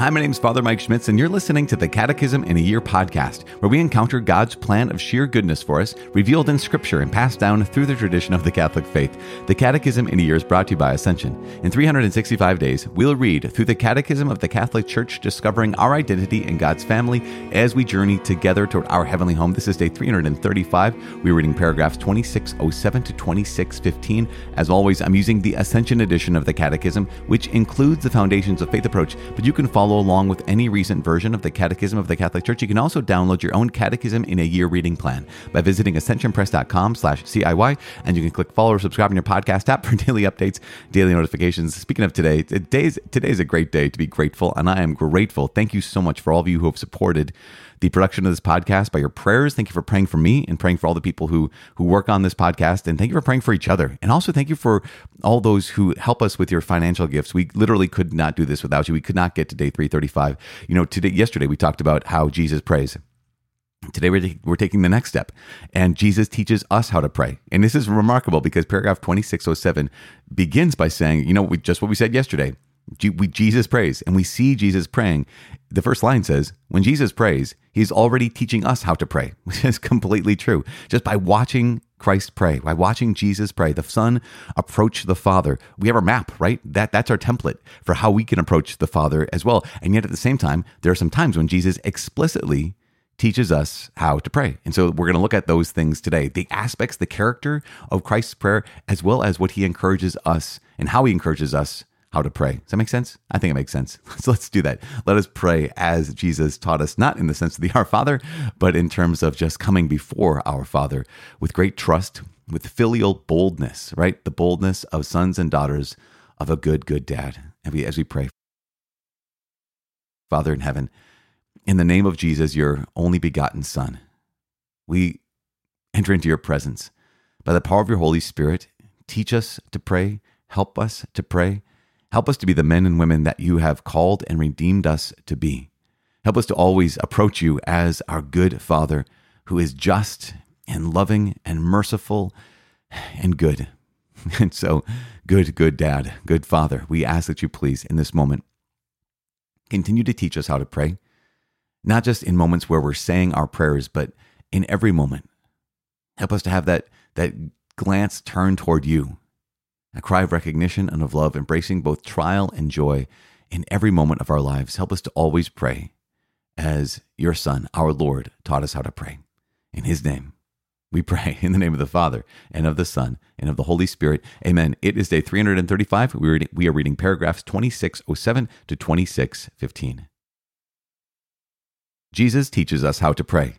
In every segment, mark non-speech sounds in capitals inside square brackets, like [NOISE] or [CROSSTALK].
Hi, my name is Father Mike Schmitz, and you're listening to the Catechism in a Year podcast, where we encounter God's plan of sheer goodness for us, revealed in Scripture and passed down through the tradition of the Catholic faith. The Catechism in a Year is brought to you by Ascension. In 365 days, we'll read through the Catechism of the Catholic Church, discovering our identity in God's family as we journey together toward our heavenly home. This is day 335. We're reading paragraphs 2607 to 2615. As always, I'm using the Ascension edition of the Catechism, which includes the Foundations of Faith approach, but you can follow follow along with any recent version of the Catechism of the Catholic Church, you can also download your own Catechism in a Year reading plan by visiting ascensionpress.com slash CIY, and you can click follow or subscribe in your podcast app for [LAUGHS] daily updates, daily notifications. Speaking of today, today's, today's a great day to be grateful, and I am grateful. Thank you so much for all of you who have supported the production of this podcast by your prayers. Thank you for praying for me and praying for all the people who who work on this podcast. And thank you for praying for each other. And also thank you for all those who help us with your financial gifts. We literally could not do this without you. We could not get to day 335. You know, today yesterday we talked about how Jesus prays. Today we're, we're taking the next step, and Jesus teaches us how to pray. And this is remarkable because paragraph 2607 begins by saying, you know, just what we said yesterday we, Jesus prays, and we see Jesus praying. The first line says, When Jesus prays, he's already teaching us how to pray, [LAUGHS] which is completely true. Just by watching Christ pray, by watching Jesus pray, the Son approach the Father. We have our map, right? That, that's our template for how we can approach the Father as well. And yet at the same time, there are some times when Jesus explicitly teaches us how to pray. And so we're going to look at those things today the aspects, the character of Christ's prayer, as well as what he encourages us and how he encourages us how to pray. Does that make sense? I think it makes sense. [LAUGHS] So let's do that. Let us pray as Jesus taught us, not in the sense of the [LAUGHS] Our Father, but in terms of just coming before our Father with great trust, with filial boldness, right? The boldness of sons and daughters of a good, good dad. And we, as we pray, Father in heaven, in the name of Jesus, your only begotten Son, we enter into your presence. By the power of your Holy Spirit, teach us to pray, help us to pray Help us to be the men and women that you have called and redeemed us to be. Help us to always approach you as our good Father who is just and loving and merciful and good. [LAUGHS] And so, good, good dad, good father, we ask that you please, in this moment, continue to teach us how to pray, not just in moments where we're saying our prayers, but in every moment. Help us to have that, that glance turned toward you a cry of recognition and of love, embracing both trial and joy in every moment of our lives. Help us to always pray as your Son, our Lord, taught us how to pray. In His name, we pray [LAUGHS] in the name of the Father and of the Son and of the Holy Spirit. Amen. It is day 335. We are reading paragraphs 2607 to 2615. Jesus teaches us how to pray.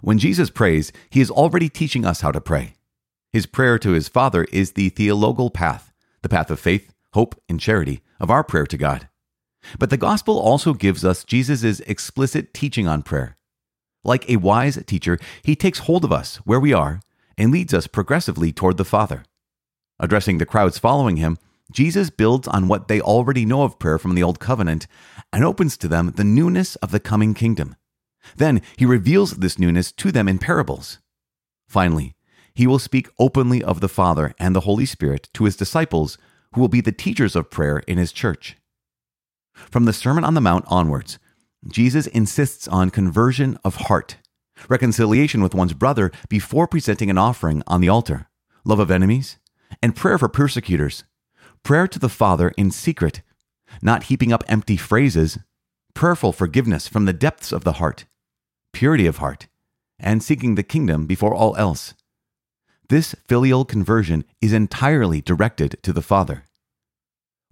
When Jesus prays, he is already teaching us how to pray. His prayer to his Father is the theological path, the path of faith, hope, and charity of our prayer to God. But the gospel also gives us Jesus' explicit teaching on prayer. Like a wise teacher, he takes hold of us where we are and leads us progressively toward the Father. Addressing the crowds following him, Jesus builds on what they already know of prayer from the Old Covenant and opens to them the newness of the coming kingdom. Then he reveals this newness to them in parables. Finally, he will speak openly of the Father and the Holy Spirit to his disciples, who will be the teachers of prayer in his church. From the Sermon on the Mount onwards, Jesus insists on conversion of heart, reconciliation with one's brother before presenting an offering on the altar, love of enemies, and prayer for persecutors, prayer to the Father in secret, not heaping up empty phrases, prayerful forgiveness from the depths of the heart, purity of heart, and seeking the kingdom before all else. This filial conversion is entirely directed to the Father.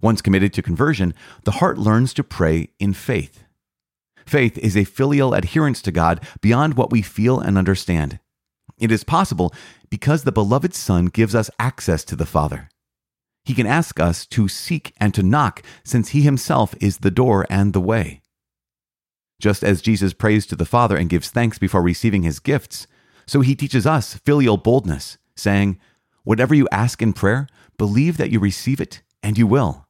Once committed to conversion, the heart learns to pray in faith. Faith is a filial adherence to God beyond what we feel and understand. It is possible because the beloved Son gives us access to the Father. He can ask us to seek and to knock since He Himself is the door and the way. Just as Jesus prays to the Father and gives thanks before receiving His gifts, so He teaches us filial boldness saying, Whatever you ask in prayer, believe that you receive it, and you will.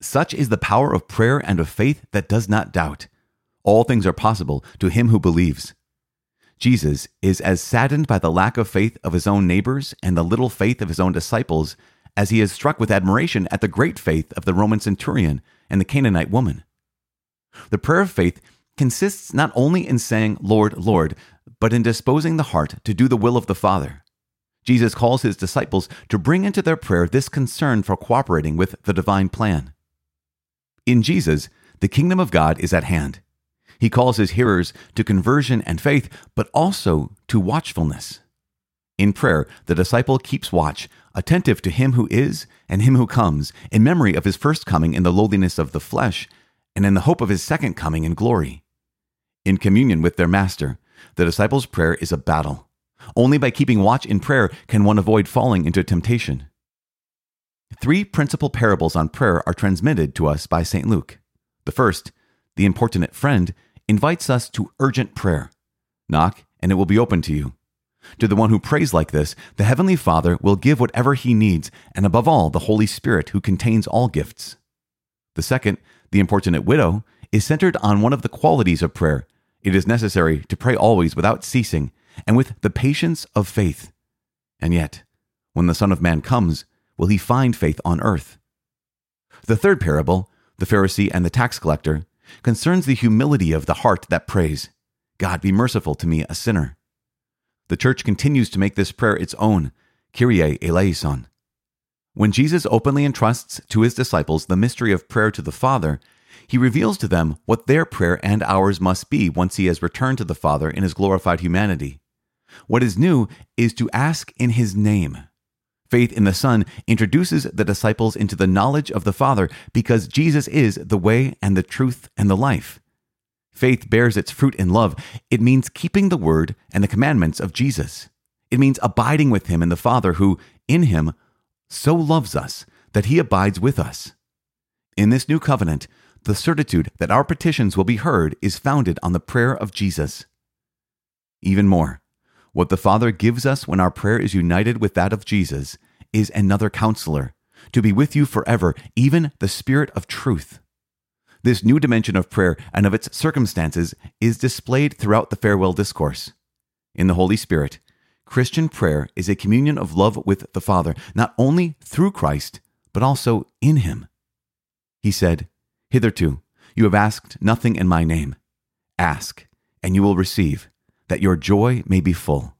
Such is the power of prayer and of faith that does not doubt. All things are possible to him who believes. Jesus is as saddened by the lack of faith of his own neighbors and the little faith of his own disciples as he is struck with admiration at the great faith of the Roman centurion and the Canaanite woman. The prayer of faith consists not only in saying, Lord, Lord, but in disposing the heart to do the will of the Father. Jesus calls his disciples to bring into their prayer this concern for cooperating with the divine plan. In Jesus, the kingdom of God is at hand. He calls his hearers to conversion and faith, but also to watchfulness. In prayer, the disciple keeps watch, attentive to him who is and him who comes, in memory of his first coming in the lowliness of the flesh, and in the hope of his second coming in glory. In communion with their Master, the disciples' prayer is a battle. Only by keeping watch in prayer can one avoid falling into temptation. Three principal parables on prayer are transmitted to us by St. Luke. The first, the importunate friend, invites us to urgent prayer. Knock, and it will be open to you. To the one who prays like this, the Heavenly Father will give whatever he needs, and above all, the Holy Spirit, who contains all gifts. The second, the importunate widow, is centered on one of the qualities of prayer. It is necessary to pray always without ceasing and with the patience of faith. And yet, when the Son of Man comes, will he find faith on earth? The third parable, the Pharisee and the tax collector, concerns the humility of the heart that prays, God be merciful to me, a sinner. The church continues to make this prayer its own, Kyrie eleison. When Jesus openly entrusts to his disciples the mystery of prayer to the Father, he reveals to them what their prayer and ours must be once he has returned to the Father in his glorified humanity. What is new is to ask in his name. Faith in the Son introduces the disciples into the knowledge of the Father because Jesus is the way and the truth and the life. Faith bears its fruit in love. It means keeping the word and the commandments of Jesus. It means abiding with him and the Father who, in him, so loves us that he abides with us. In this new covenant, the certitude that our petitions will be heard is founded on the prayer of Jesus. Even more, what the Father gives us when our prayer is united with that of Jesus is another counselor, to be with you forever, even the Spirit of truth. This new dimension of prayer and of its circumstances is displayed throughout the farewell discourse. In the Holy Spirit, Christian prayer is a communion of love with the Father, not only through Christ, but also in Him. He said, Hitherto, you have asked nothing in my name. Ask, and you will receive, that your joy may be full.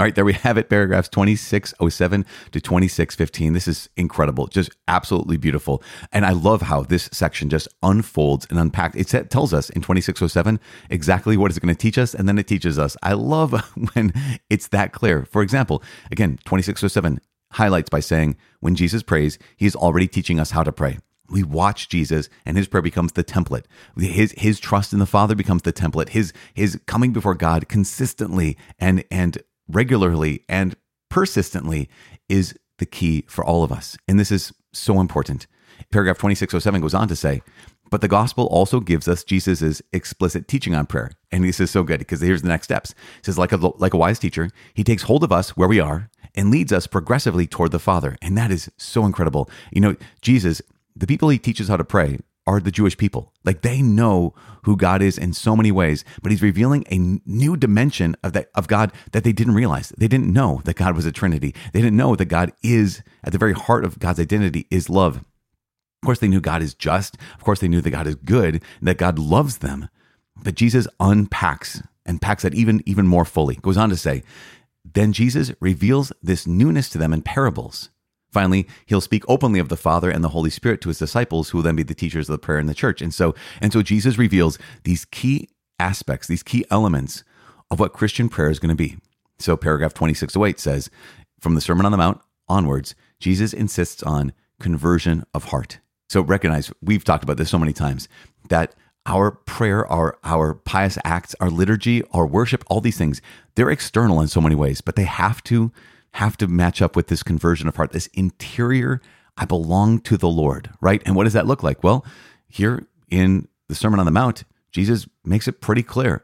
All right, there we have it, paragraphs 2607 to 2615. This is incredible, just absolutely beautiful. And I love how this section just unfolds and unpacks. It tells us in 2607 exactly what it's going to teach us, and then it teaches us. I love [LAUGHS] when it's that clear. For example, again, 2607 highlights by saying, when Jesus prays, he's already teaching us how to pray we watch Jesus and his prayer becomes the template. His his trust in the Father becomes the template. His his coming before God consistently and and regularly and persistently is the key for all of us. And this is so important. Paragraph 2607 goes on to say, but the gospel also gives us Jesus' explicit teaching on prayer. And this is so good because here's the next steps. It says, like a, like a wise teacher, he takes hold of us where we are and leads us progressively toward the Father. And that is so incredible. You know, Jesus the people he teaches how to pray are the Jewish people. Like they know who God is in so many ways, but he's revealing a new dimension of that of God that they didn't realize. They didn't know that God was a Trinity. They didn't know that God is at the very heart of God's identity is love. Of course, they knew God is just. Of course, they knew that God is good, that God loves them. But Jesus unpacks and packs that even even more fully. Goes on to say, then Jesus reveals this newness to them in parables Finally, he'll speak openly of the Father and the Holy Spirit to his disciples, who will then be the teachers of the prayer in the church. And so, and so Jesus reveals these key aspects, these key elements of what Christian prayer is going to be. So paragraph 2608 says, from the Sermon on the Mount onwards, Jesus insists on conversion of heart. So recognize, we've talked about this so many times, that our prayer, our, our pious acts, our liturgy, our worship, all these things, they're external in so many ways, but they have to have to match up with this conversion of heart, this interior, I belong to the Lord, right? And what does that look like? Well, here in the Sermon on the Mount, Jesus makes it pretty clear.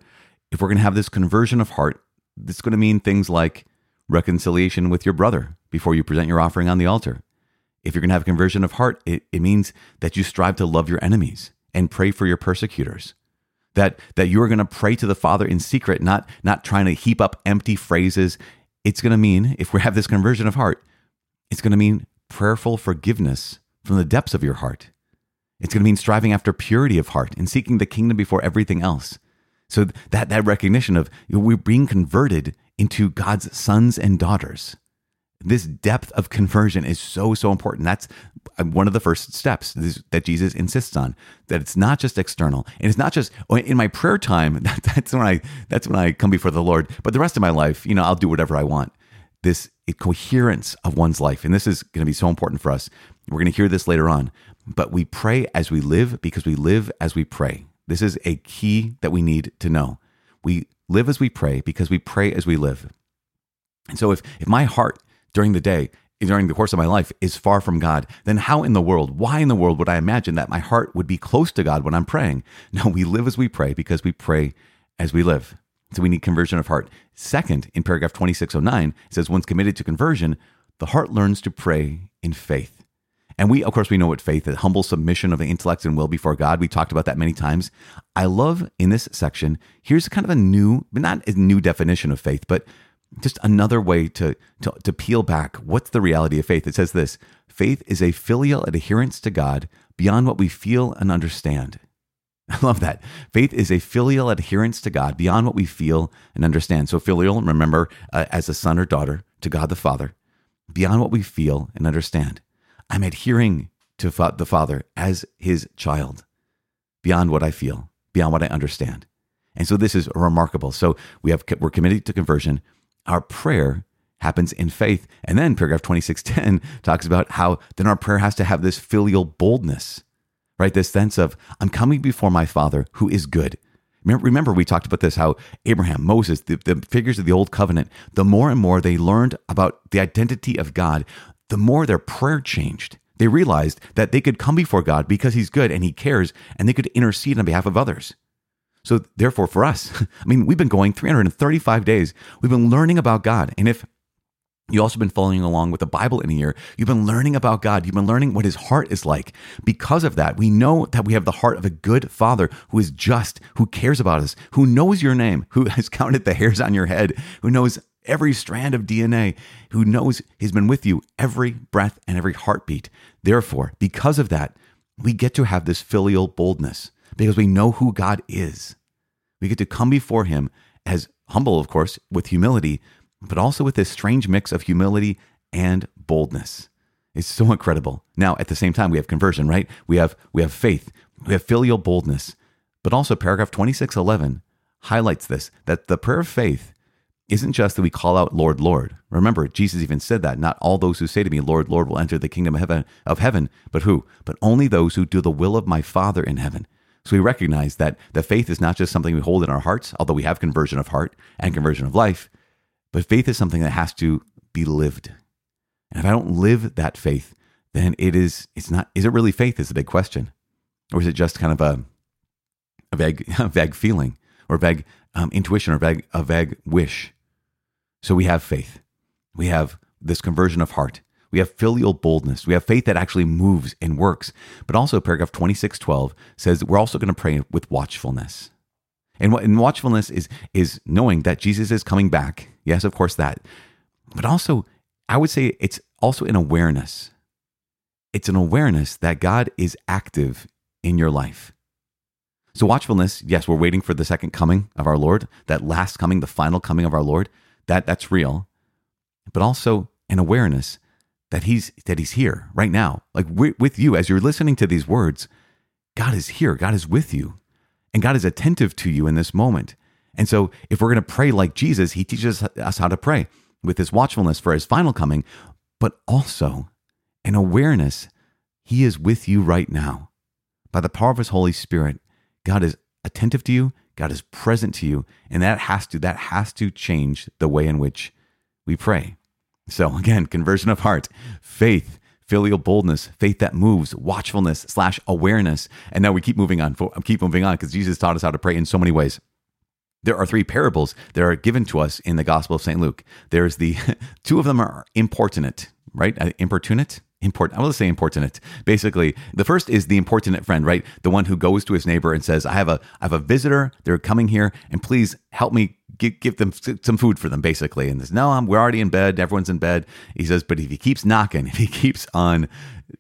If we're going to have this conversion of heart, it's going to mean things like reconciliation with your brother before you present your offering on the altar. If you're going to have a conversion of heart, it, it means that you strive to love your enemies and pray for your persecutors. That, that you are going to pray to the Father in secret, not, not trying to heap up empty phrases it's going to mean, if we have this conversion of heart, it's going to mean prayerful forgiveness from the depths of your heart. It's going to mean striving after purity of heart and seeking the kingdom before everything else. So that that recognition of we're being converted into God's sons and daughters. This depth of conversion is so so important. That's uh, one of the first steps that Jesus insists on. That it's not just external, and it's not just oh, in my prayer time. [LAUGHS] That, that's when I that's when I come before the Lord. But the rest of my life, you know, I'll do whatever I want. This coherence of one's life, and this is going to be so important for us. We're going to hear this later on. But we pray as we live because we live as we pray. This is a key that we need to know. We live as we pray because we pray as we live. And so if, if my heart during the day, during the course of my life, is far from God, then how in the world, why in the world would I imagine that my heart would be close to God when I'm praying? [LAUGHS] No, we live as we pray because we pray as we live. So we need conversion of heart. Second, in paragraph 2609, it says, once committed to conversion, the heart learns to pray in faith. And we, of course, we know what faith is humble submission of the intellect and will before God. We talked about that many times. I love in this section, here's kind of a new, not a new definition of faith, but just another way to, to, to peel back what's the reality of faith. It says this faith is a filial adherence to God beyond what we feel and understand. [LAUGHS] I love that. Faith is a filial adherence to God beyond what we feel and understand. So, filial, remember, uh, as a son or daughter to God the Father, beyond what we feel and understand. I'm adhering to the Father as his child beyond what I feel, beyond what I understand. And so this is remarkable. So we have we're committed to conversion. Our prayer happens in faith. And then paragraph 2610 talks about how then our prayer has to have this filial boldness, right? This sense of I'm coming before my Father who is good. Remember, we talked about this how Abraham, Moses, the, the figures of the old covenant, the more and more they learned about the identity of God, the more their prayer changed. They realized that they could come before God because He's good and He cares, and they could intercede on behalf of others. So, therefore, for us, [LAUGHS] I mean, we've been going 335 days. We've been learning about God. And if you also been following along with the Bible in a year. You've been learning about God. You've been learning what his heart is like. Because of that, we know that we have the heart of a good father who is just, who cares about us, who knows your name, who [LAUGHS] has counted the hairs on your head, who knows every strand of DNA, who knows He's been with you every breath and every heartbeat. Therefore, because of that, we get to have this filial boldness because we know who God is. We get to come before Him as humble, of course, with humility, but also with this strange mix of humility and boldness. It's so [LAUGHS] incredible. Now, at the same time, we have conversion, right? We have we have faith, we have filial boldness, but also paragraph 2611 highlights this that the prayer of faith isn't just that we call out Lord, Lord. Remember, Jesus even said that not all those who say to me, Lord, Lord, will enter the kingdom of heaven, of heaven, but who? But only those who do the will of my Father in heaven. So we recognize that the faith is not just something we hold in our hearts, although we have conversion of heart and conversion of life, but faith is something that has to be lived. And if I don't live that faith, then it is it's not is it really faith is a big question. Or is it just kind of a a vague [LAUGHS] a vague feeling or vague um, intuition or vague, a vague wish? So we have faith. We have this conversion of heart. We have filial boldness. We have faith that actually moves and works. But also, paragraph 2612 says we're also going to pray with watchfulness. And, what, and watchfulness is, is knowing that Jesus is coming back. Yes, of course, that. But also, I would say it's also an awareness. It's an awareness that God is active in your life. So, watchfulness, yes, we're waiting for the second coming of our Lord, that last coming, the final coming of our Lord that that's real, but also an awareness that he's that he's here right now, like with you as you're listening to these words. God is here. God is with you, and God is attentive to you in this moment. And so, if we're going to pray like Jesus, He teaches us how to pray with His watchfulness for His final coming, but also an awareness He is with you right now. By the power of His Holy Spirit, God is attentive to you. God is present to you, and that has to that has to change the way in which we pray. So again, conversion of heart, faith, filial boldness, faith that moves, watchfulness slash awareness, and now we keep moving on. Keep moving on because Jesus taught us how to pray in so many ways. There are three parables that are given to us in the Gospel of St. Luke. There's the [LAUGHS] two of them are importunate, right? Uh, importunate, important. I will say importunate. Basically, the first is the importunate friend, right? The one who goes to his neighbor and says, "I have a I have a visitor. They're coming here, and please help me give, give them some food for them." Basically, and says, "No, I'm, we're already in bed. Everyone's in bed." He says, "But if he keeps knocking, [LAUGHS] if he keeps on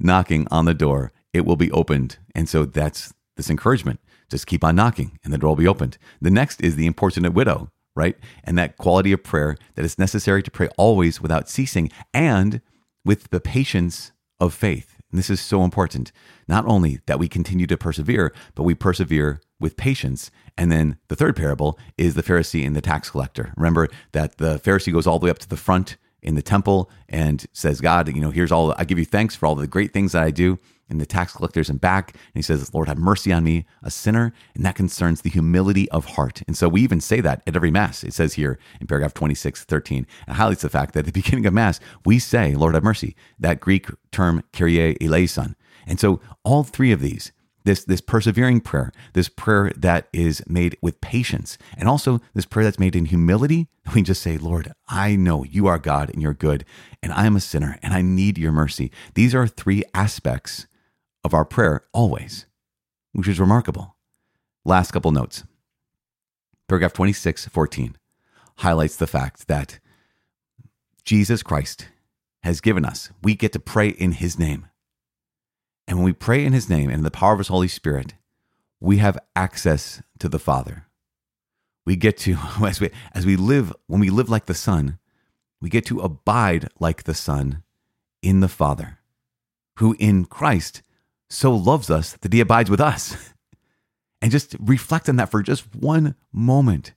knocking on the door, it will be opened. And so that's this encouragement. Just keep on knocking and the door will be opened. The next is the importunate widow, right? And that quality of prayer that is necessary to pray always without ceasing and with the patience of faith. And this is so important. Not only that we continue to persevere, but we persevere with patience. And then the third parable is the Pharisee and the tax collector. Remember that the Pharisee goes all the way up to the front in the temple and says, God, you know, here's all, I give you thanks for all the great things that I do. And the tax collectors in back, and he says, Lord, have mercy on me, a sinner. And that concerns the humility of heart. And so we even say that at every Mass. It says here in paragraph 26, 13, and highlights the fact that at the [LAUGHS] beginning of Mass, we say, Lord, have mercy, that Greek term, Kyrie eleison. And so all three of these, this this persevering prayer, this prayer that is made with patience, and also this prayer that's made in humility. [LAUGHS] We just say, Lord, I know you are God and you're good, and I am a sinner and I need your mercy. These are three aspects of our prayer always, which is remarkable. Last couple notes. Paragraph 26, 14 highlights the fact that Jesus Christ has given us, we get to pray in his name. And when we pray in his name and in the power of his Holy Spirit, we have access to the Father. We get to, [LAUGHS] as we, as we live, when we live like the Son, we get to abide like the Son in the Father, who in Christ so loves us that he abides with us. [LAUGHS] And just reflect on that for just one moment.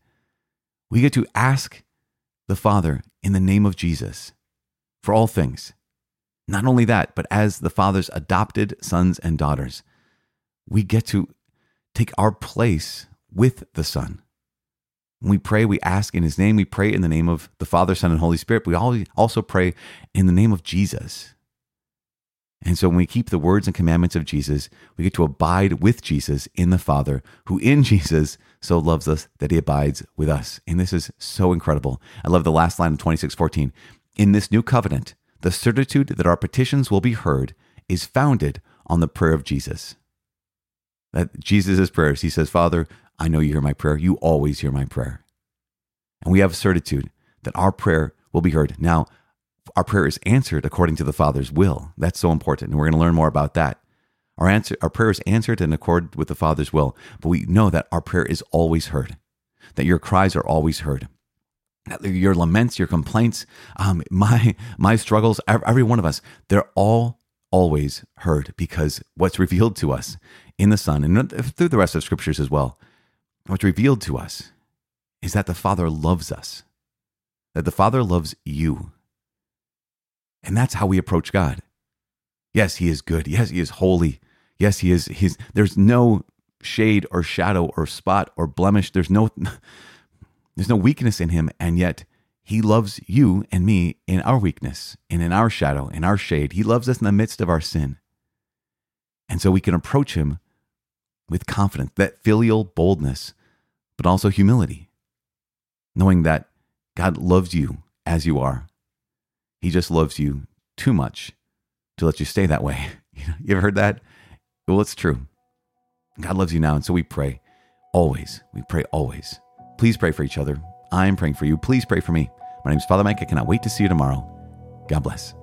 We get to ask the Father in the name of Jesus for all things. Not only that, but as the Father's adopted sons and daughters, we get to take our place with the Son. When we pray, we ask in His name. We pray in the name of the Father, Son, and Holy Spirit. We also pray in the name of Jesus. And so when we keep the words and commandments of Jesus, we get to abide with Jesus in the Father, who in Jesus so loves us that he abides with us. And this is so incredible. I love the last line of 2614. In this new covenant, the certitude that our petitions will be heard is founded on the prayer of Jesus. That Jesus' prayers, he says, Father, I know you hear my prayer. You always hear my prayer. And we have certitude that our prayer will be heard. Now, our prayer is answered according to the Father's will. That's so important. And we're going to learn more about that. Our, answer, our prayer is answered in accord with the Father's will. But we know that our prayer is always heard, that your cries are always heard your laments, your complaints, um, my my struggles, every one of us, they're all always heard because what's revealed to us in the Son and through the rest of scriptures as well, what's revealed to us is that the Father loves us, that the Father loves you. And that's how we approach God. Yes, He is good. Yes, He is holy. Yes, He is. He's, there's no shade or shadow or spot or blemish. There's no there's no weakness in him, and yet he loves you and me in our weakness and in our shadow, in our shade. He loves us in the midst of our sin. And so we can approach him with confidence, that filial boldness, but also humility, knowing that God loves you as you are. He just loves you too much to let you stay that way. [LAUGHS] You ever heard that? Well, it's true. God loves you now. And so we pray always. We pray always. Please pray for each other. I'm praying for you. Please pray for me. My name is Father Mike. I cannot wait to see you tomorrow. God bless.